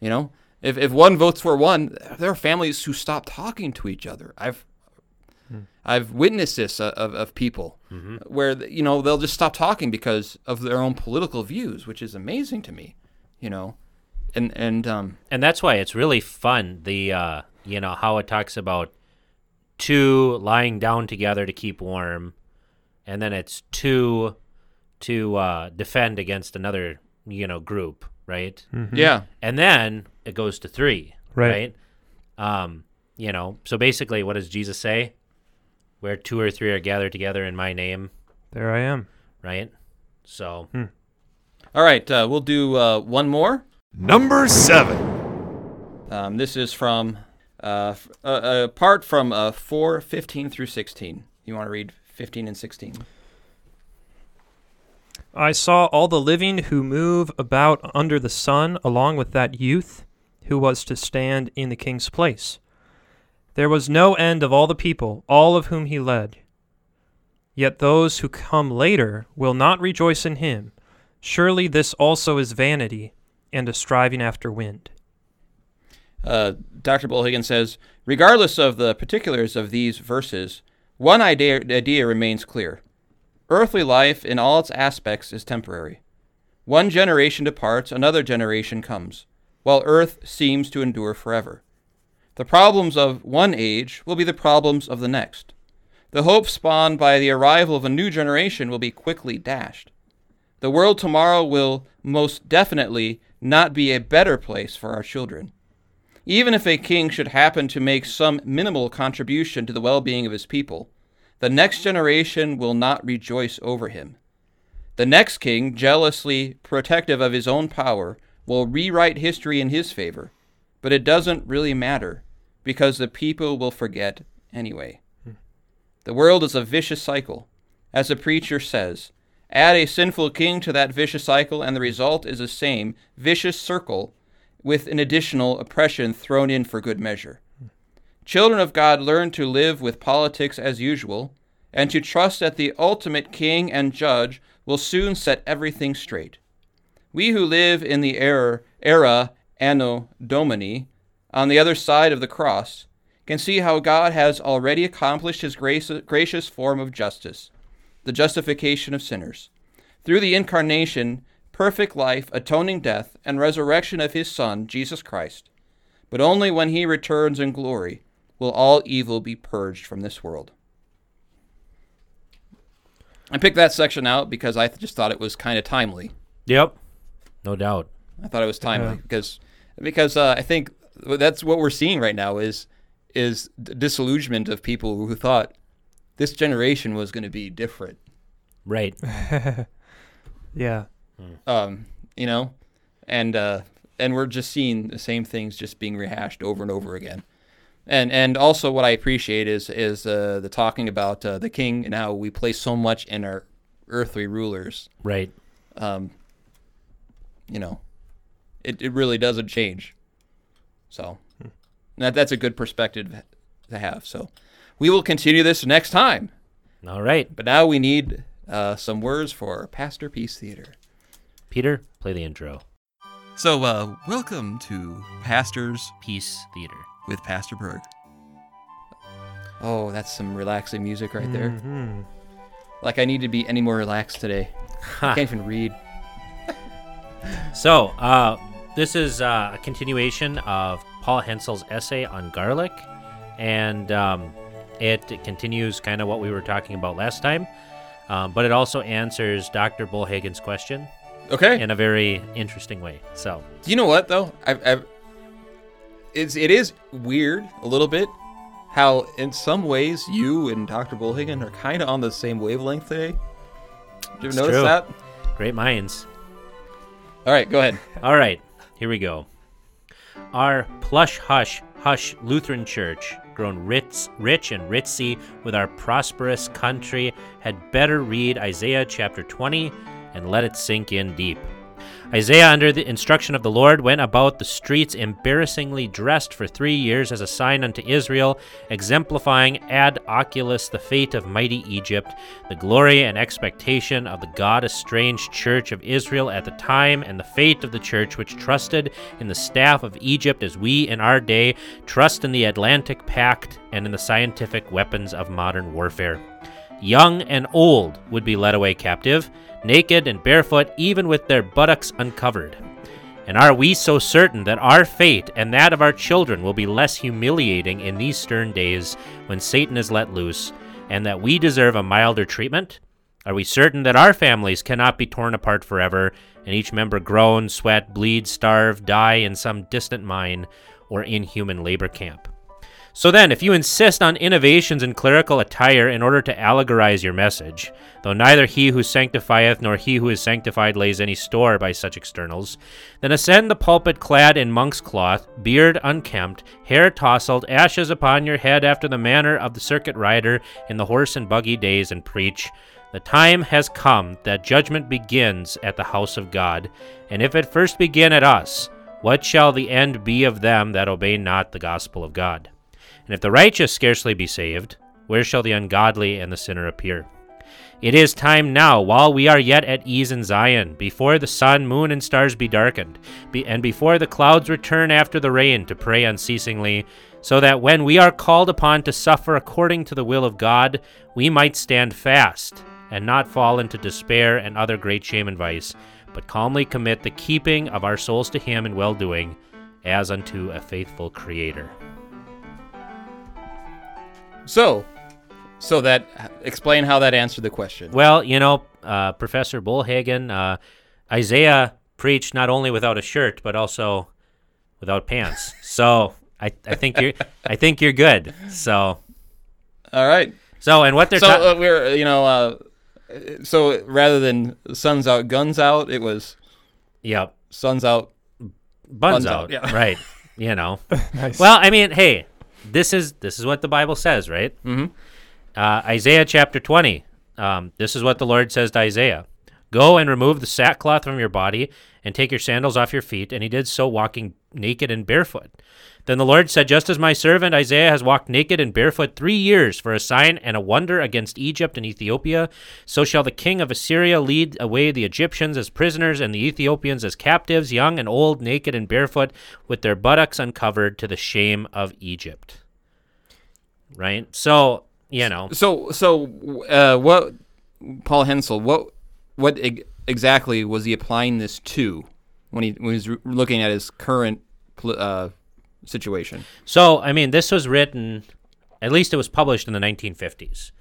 You know, if if one votes for one, there are families who stop talking to each other. I've I've witnessed this uh, of of people where you know they'll just stop talking because of their own political views, which is amazing to me. You know, and and um and that's why it's really fun the uh you know how it talks about two lying down together to keep warm and then it's two to uh defend against another you know group right yeah and then it goes to three Right. right um you know so basically what does jesus say where two or three are gathered together in my name There I am. right so all right uh, we'll do uh, one more. Number seven. Um, this is from uh, f- uh, a part from uh, 4, 15 through 16. You want to read 15 and 16? I saw all the living who move about under the sun, along with that youth who was to stand in the king's place. There was no end of all the people, all of whom he led. Yet those who come later will not rejoice in him. Surely this also is vanity and a striving after wind. Uh, Dr. Bollhagen says, regardless of the particulars of these verses, one idea, idea remains clear. Earthly life in all its aspects is temporary. One generation departs, another generation comes, while earth seems to endure forever. The problems of one age will be the problems of the next. The hope spawned by the arrival of a new generation will be quickly dashed. The world tomorrow will most definitely not be a better place for our children. Even if a king should happen to make some minimal contribution to the well being of his people, the next generation will not rejoice over him. The next king, jealously protective of his own power, will rewrite history in his favor, but it doesn't really matter because the people will forget anyway. The world is a vicious cycle. As the preacher says, add a sinful king to that vicious cycle, and the result is the same vicious circle with an additional oppression thrown in for good measure. Children of God learn to live with politics as usual, and to trust that the ultimate king and judge will soon set everything straight. We who live in the era, era Anno Domini, on the other side of the cross, can see how God has already accomplished his grace, gracious form of justice, the justification of sinners. Through the incarnation, perfect life, atoning death, and resurrection of his Son, Jesus Christ. But only when he returns in glory will all evil be purged from this world. I picked that section out because I just thought it was kind of timely. Yep. No doubt. I thought it was timely because because uh, I think that's what we're seeing right now is is disillusionment of people who thought this generation was going to be different. Right. Yeah. Um, you know, and uh, and we're just seeing the same things just being rehashed over and over again. And and also what I appreciate is is uh, the talking about uh, the king and how we place so much in our earthly rulers. Right. Um, you know, it, it really doesn't change. So that that's a good perspective to have. So we will continue this next time. All right. But now we need uh, some words for Pastor Peace Theater. Peter, play the intro. So uh, welcome to Pastors Peace Theater. With Pastor Berg. Oh, that's some relaxing music right there. Mhm. Like I need to be any more relaxed today. I can't even read. So, uh, this is uh, a continuation of Paul Hensel's essay on garlic, and um, it, it continues kind of what we were talking about last time, um, but it also answers Dr. Bollhagen's question Okay. in a very interesting way. So, Do you know what though? I've, I've it's it is weird a little bit how in some ways you and Dr. Bollhagen are kind of on the same wavelength today. Did you It's notice true. that? great minds. All right, go ahead. All right, here we go. Our plush hush hush Lutheran Church, grown rich, rich and ritzy with our prosperous country, had better read Isaiah chapter 20 and let it sink in deep. Isaiah, under the instruction of the Lord, went about the streets embarrassingly dressed for three years as a sign unto Israel, exemplifying ad oculus the fate of mighty Egypt, the glory and expectation of the God estranged church of Israel at the time, and the fate of the church which trusted in the staff of Egypt as we in our day trust in the Atlantic Pact and in the scientific weapons of modern warfare. Young and old would be led away captive, naked and barefoot, even with their buttocks uncovered. And are we so certain that our fate and that of our children will be less humiliating in these stern days when Satan is let loose, and that we deserve a milder treatment? Are we certain that our families cannot be torn apart forever, and each member groan, sweat, bleed, starve, die in some distant mine or inhuman labor camp? So then, if you insist on innovations in clerical attire in order to allegorize your message, though neither he who sanctifieth nor he who is sanctified lays any store by such externals, then ascend the pulpit clad in monk's cloth, beard unkempt, hair tousled, ashes upon your head after the manner of the circuit rider in the horse and buggy days, and preach. The time has come that judgment begins at the house of God, and if it first begin at us, what shall the end be of them that obey not the gospel of God? And if the righteous scarcely be saved, where shall the ungodly and the sinner appear? It is time now, while we are yet at ease in Zion, before the sun, moon, and stars be darkened, be, and before the clouds return after the rain, to pray unceasingly, so that when we are called upon to suffer according to the will of God, we might stand fast, and not fall into despair and other great shame and vice, but calmly commit the keeping of our souls to Him in well doing, as unto a faithful Creator. So, so that explain how that answered the question. Well, you know, uh, Professor Bollhagen, uh, Isaiah preached not only without a shirt, but also without pants. So I, I think you're I think you're good. So All right. so and what they're So ta- uh, we're you know uh, so rather than suns out, guns out, it was yep suns out. buns, Buns out, out, yeah. right? You know. Nice. Well, I mean, hey, this is this is what the Bible says, right? Mhm. Uh, Isaiah chapter twenty. Um, this is what the Lord says to Isaiah: Go and remove the sackcloth from your body, and take your sandals off your feet. And he did so, walking naked and barefoot. Then the Lord said, Just as my servant Isaiah has walked naked and barefoot three years for a sign and a wonder against Egypt and Ethiopia, so shall the king of Assyria lead away the Egyptians as prisoners and the Ethiopians as captives, young and old, naked and barefoot, with their buttocks uncovered to the shame of Egypt. Right? So, you know. So so uh, what Paul Hensel what what exactly was he applying this to when he when he was looking at his current uh, situation? So, I mean, this was written, at least it was published in the 1950s.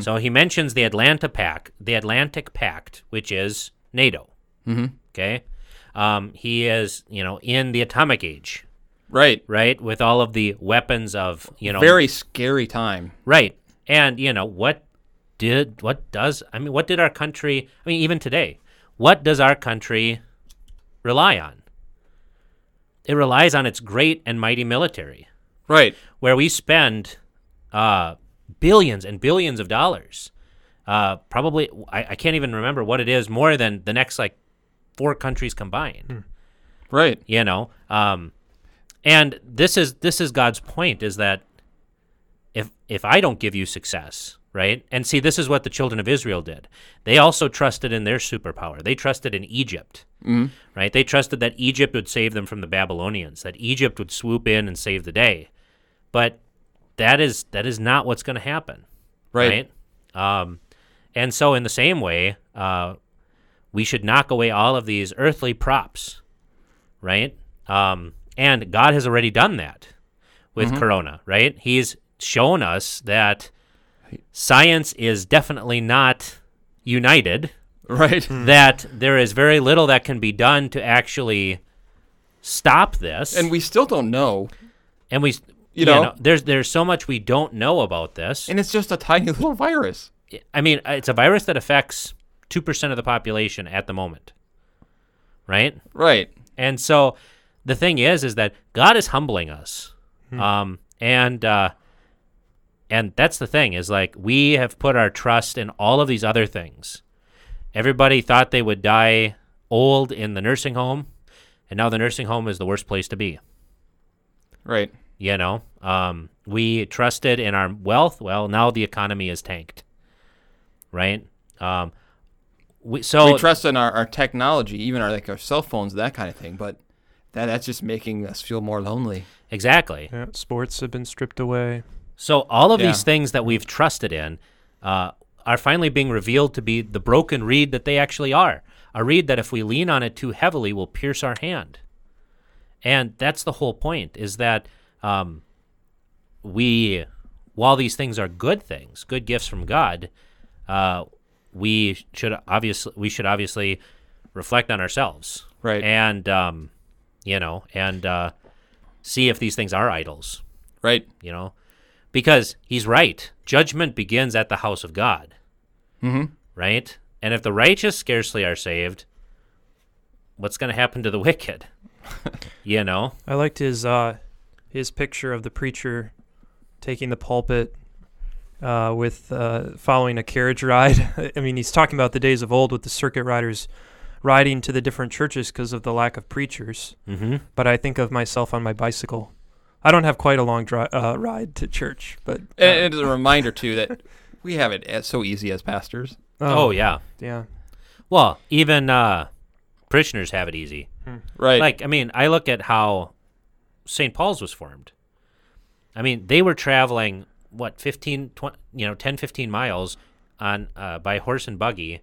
So he mentions the Atlanta Pact, the Atlantic Pact, which is NATO. Mhm. Okay. Um, he is, you know, in the atomic age, Right. right, with all of the weapons of, you know, Very scary time. right. And you know what did what does I mean, what did our country? I mean, even today, what does our country rely on? It relies on its great and mighty military Right. where we spend uh, billions and billions of dollars. Uh, probably, I, I can't even remember what it is, more than the next like four countries combined. Right. You know, um, and this is this is God's point: is that if if I don't give you success, right? And see, this is what the children of Israel did. They also trusted in their superpower. They trusted in Egypt, Mhm. right? They trusted that Egypt would save them from the Babylonians, that Egypt would swoop in and save the day. But that is that is not what's going to happen, Right. right? Um, and so, in the same way, uh, we should knock away all of these earthly props, right? Um, and God has already done that with Corona, right? He's shown us that science is definitely not united, Right. that there is very little that can be done to actually stop this. And we still don't know. and we, You know? there's there's so much we don't know about this. And it's just a tiny little virus. I mean, uh, it's a virus that affects 2% of the population at the moment. Right? Right. And so the thing is is that God is humbling us. Um and uh and that's the thing is like we have put our trust in all of these other things. Everybody thought they would die old in the nursing home, and now the nursing home is the worst place to be. Right. You know, um, we trusted in our wealth. Well, now the economy is tanked, right? Um, we, so we trust in our, our technology, even our like our cell phones, that kind of thing. But that that's just making us feel more lonely. exactly. Yeah, sports have been stripped away. So all of Yeah. these things that we've trusted in uh, are finally being revealed to be the broken reed that they actually are. A reed that if we lean on it too heavily will pierce our hand. And that's the whole point is that um, we, while these things are good things, good gifts from God, uh, we should obviously we should obviously reflect on ourselves, Right. And um, you know, and uh, see if these things are idols Right. you know because he's right judgment begins at the house of god Mhm. right and if the righteous scarcely are saved what's going to happen to the wicked you know I liked his uh, his picture of the preacher taking the pulpit uh, with uh, following a carriage ride. I mean, he's talking about the days of old with the circuit riders riding to the different churches because of the lack of preachers. mm-hmm. But I think of myself on my bicycle. I don't have quite a long dri- uh, ride to church, but uh, And it's a reminder too that we have it as so easy as pastors. oh, yeah yeah. well even uh parishioners have it easy Right. like i mean i look at how st paul's was formed i mean they were traveling what 15 20, you know 10 15 miles on uh, by horse and buggy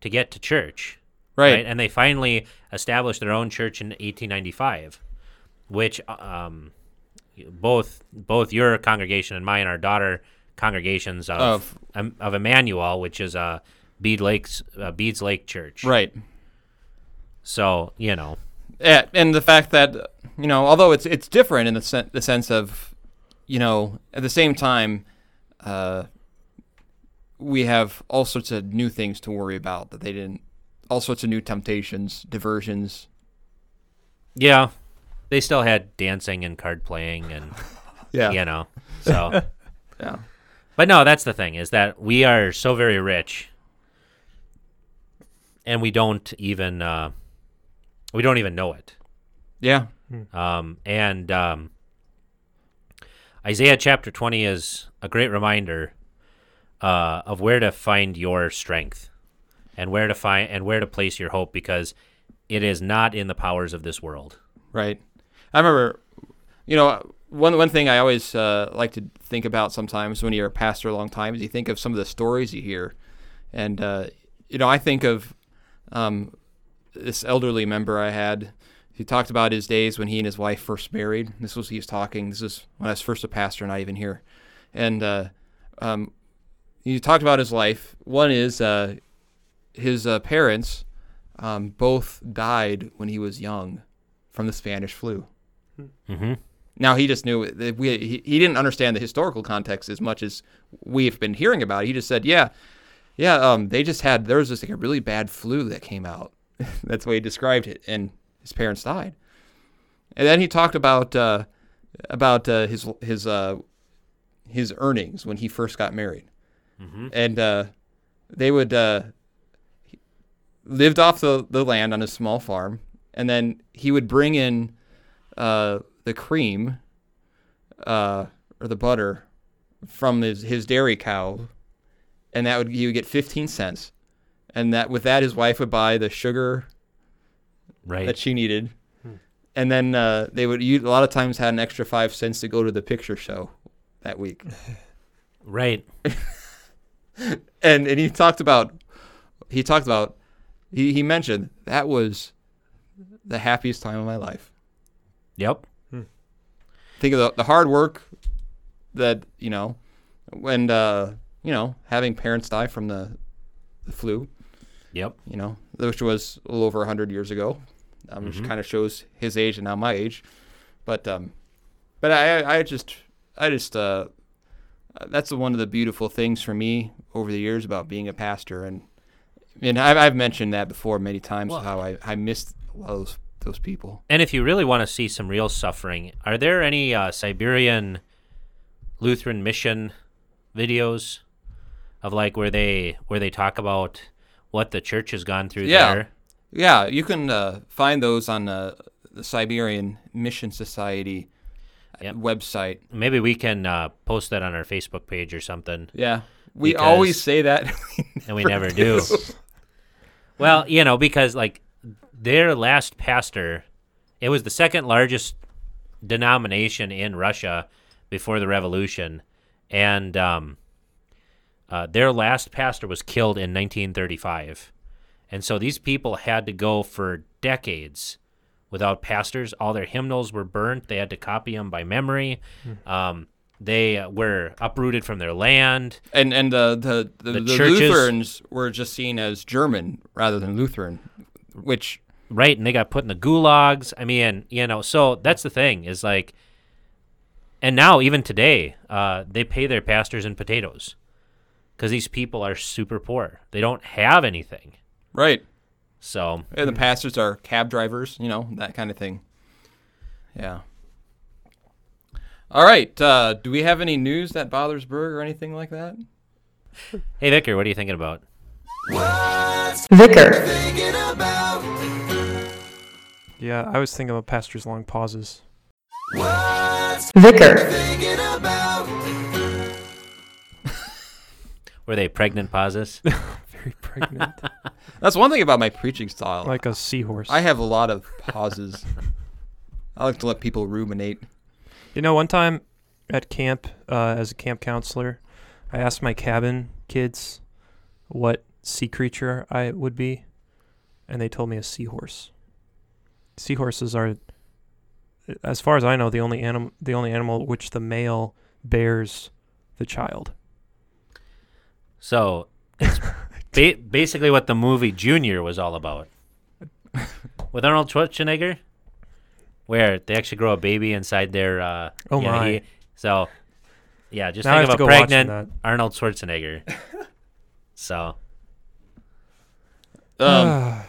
to get to church Right. And they finally established their own church in 1895, which um, both both your congregation and mine are daughter congregations of Of- um, of Emmanuel, which is a Bede Lakes uh, Bede's Lake Church. Right. So you know, Yeah, and the fact that you know, although it's it's different in the sen- the sense of, you know, at the same time, uh, we have all sorts of new things to worry about that they didn't. All sorts of new temptations, diversions. yeah, they still had dancing and card playing and Yeah. you know, so. Yeah. But no, that's the thing is that we are so very rich, and we don't even uh, we don't even know it. Yeah. Um, and um, Isaiah chapter twenty is a great reminder uh, of where to find your strength and where to find and where to place your hope because it is not in the powers of this world. Right. I remember, you know, one one thing I always uh, like to think about sometimes when you're a pastor a long time is you think of some of the stories you hear, and uh, you know, I think of um, this elderly member I had. He talked about his days when he and his wife first married. This was he was talking. This is when I was first a pastor, not even here, and uh, um, he talked about his life. One is uh, his uh, parents um, both died when he was young from the Spanish flu. Mm-hmm. Now he just knew that we he, he didn't understand the historical context as much as we've been hearing about. it. He just said, "Yeah, yeah, um, they just had there was just like a really bad flu that came out." That's the way he described it, and his parents died. And then he talked about uh, about uh, his his uh, his earnings when he first got married, and uh, they would uh, lived off the, the land on a small farm, and then he would bring in uh, the cream uh, or the butter from his, his dairy cow, and that would he would get fifteen cents, and that with that his wife would buy the sugar Right. that she needed, and then uh, they would you a lot of times had an extra five cents to go to the picture show that week, right. and and he talked about he talked about he, he mentioned that was the happiest time of my life. Yep. think of the, the hard work that you know when uh you know having parents die from the the flu Yep. you know which was a little over 100 years ago um, which kind of shows his age and now my age but um but i i just i just uh that's one of the beautiful things for me over the years about being a pastor and and i've, I've mentioned that before many times Well- how i i missed a lot of those those people And if you really want to see some real suffering, are there any uh, Siberian Lutheran mission videos of like where they where they talk about what the church has gone through Yeah. there? Yeah, you can uh, find those on uh, the Siberian Mission Society uh, Yep. website. Maybe we can uh, post that on our Facebook page or something, Yeah, we Because- always say that. and we never do. Well, you know, because like their last pastor, it was the second largest denomination in Russia before the revolution, and um, uh, their last pastor was killed in 1935, and so these people had to go for decades without pastors. All their hymnals were burnt. They had to copy them by memory. Um, they uh, were uprooted from their land. and and uh, the the, The the, Lutherans were just seen as German rather than Lutheran, which right and they got put in the gulags i mean you know so that's the thing is like and now even today uh, they pay their pastors in potatoes because these people are super poor they don't have anything right, so and the pastors are cab drivers, you know that kind of thing. Yeah. All right. Uh, do we have any news that bothers Berg or anything like that? hey vicar what are you thinking about Vicar. Yeah, I was thinking about pastor's long pauses. Vicar. were they pregnant pauses Very pregnant, That's one thing about my preaching style. like a seahorse. I have a lot of pauses. I like to let people ruminate. You know, one time at camp, uh, as a camp counselor, I asked my cabin kids what sea creature I would be, and they told me a seahorse. Seahorses are, as far as I know, the only animal the only animal which the male bears the child. So it's ba- basically what the movie Junior was all about. With Arnold Schwarzenegger, where they actually grow a baby inside their. Uh, Oh yeah, my. he- so, yeah, just Now I think have of a pregnant. Arnold Schwarzenegger. so, Um,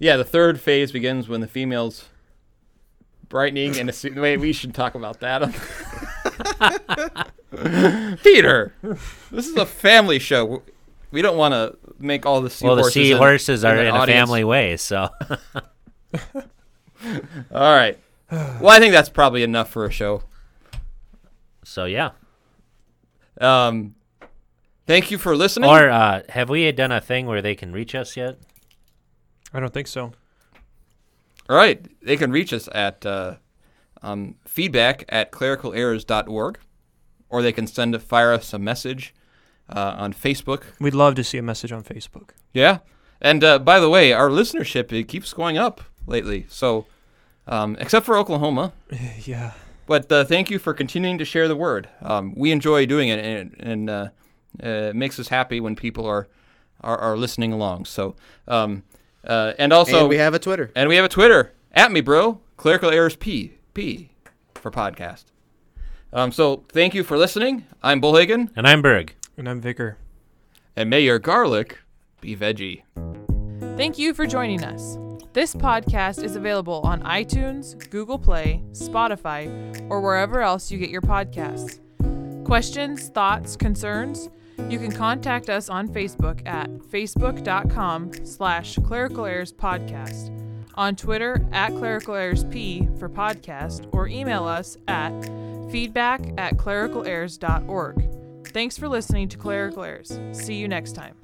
yeah, the third phase begins when the female's brightening and wait, we should talk about that. Peter, this is a family show. We don't want to make all the well, the seahorses. in- seahorses are the in a family way. So, All right. Well, I think that's probably enough for a show. so yeah. Um, thank you for listening. Or uh, have we done a thing where they can reach us yet? I don't think so. All right. They can reach us at uh, um, feedback at clericalerrors.org, or they can send a, fire us a message uh, on Facebook. We'd love to see a message on Facebook. Yeah. And uh, by the way, our listenership it keeps going up lately. So, um, except for Oklahoma. yeah. But uh, thank you for continuing to share the word. Um, we enjoy doing it, and, and uh, uh, it makes us happy when people are are, are listening along. So, um, uh, and also and we have a Twitter. and we have a Twitter at me, bro. Clerical errors P P for podcast. Um, so thank you for listening. I'm Bullhagen, And I'm Berg. And I'm Vicar. and may your garlic be veggie. Thank you for joining us. This podcast is available on iTunes, Google Play, Spotify, or wherever else you get your podcasts. Questions, thoughts, concerns? You can contact us on Facebook at facebook.com slash clerical errors podcast, on Twitter at clerical errors p for podcast, or email us at feedback at clericalerrors.org. Thanks for listening to Clerical Errors. See you next time.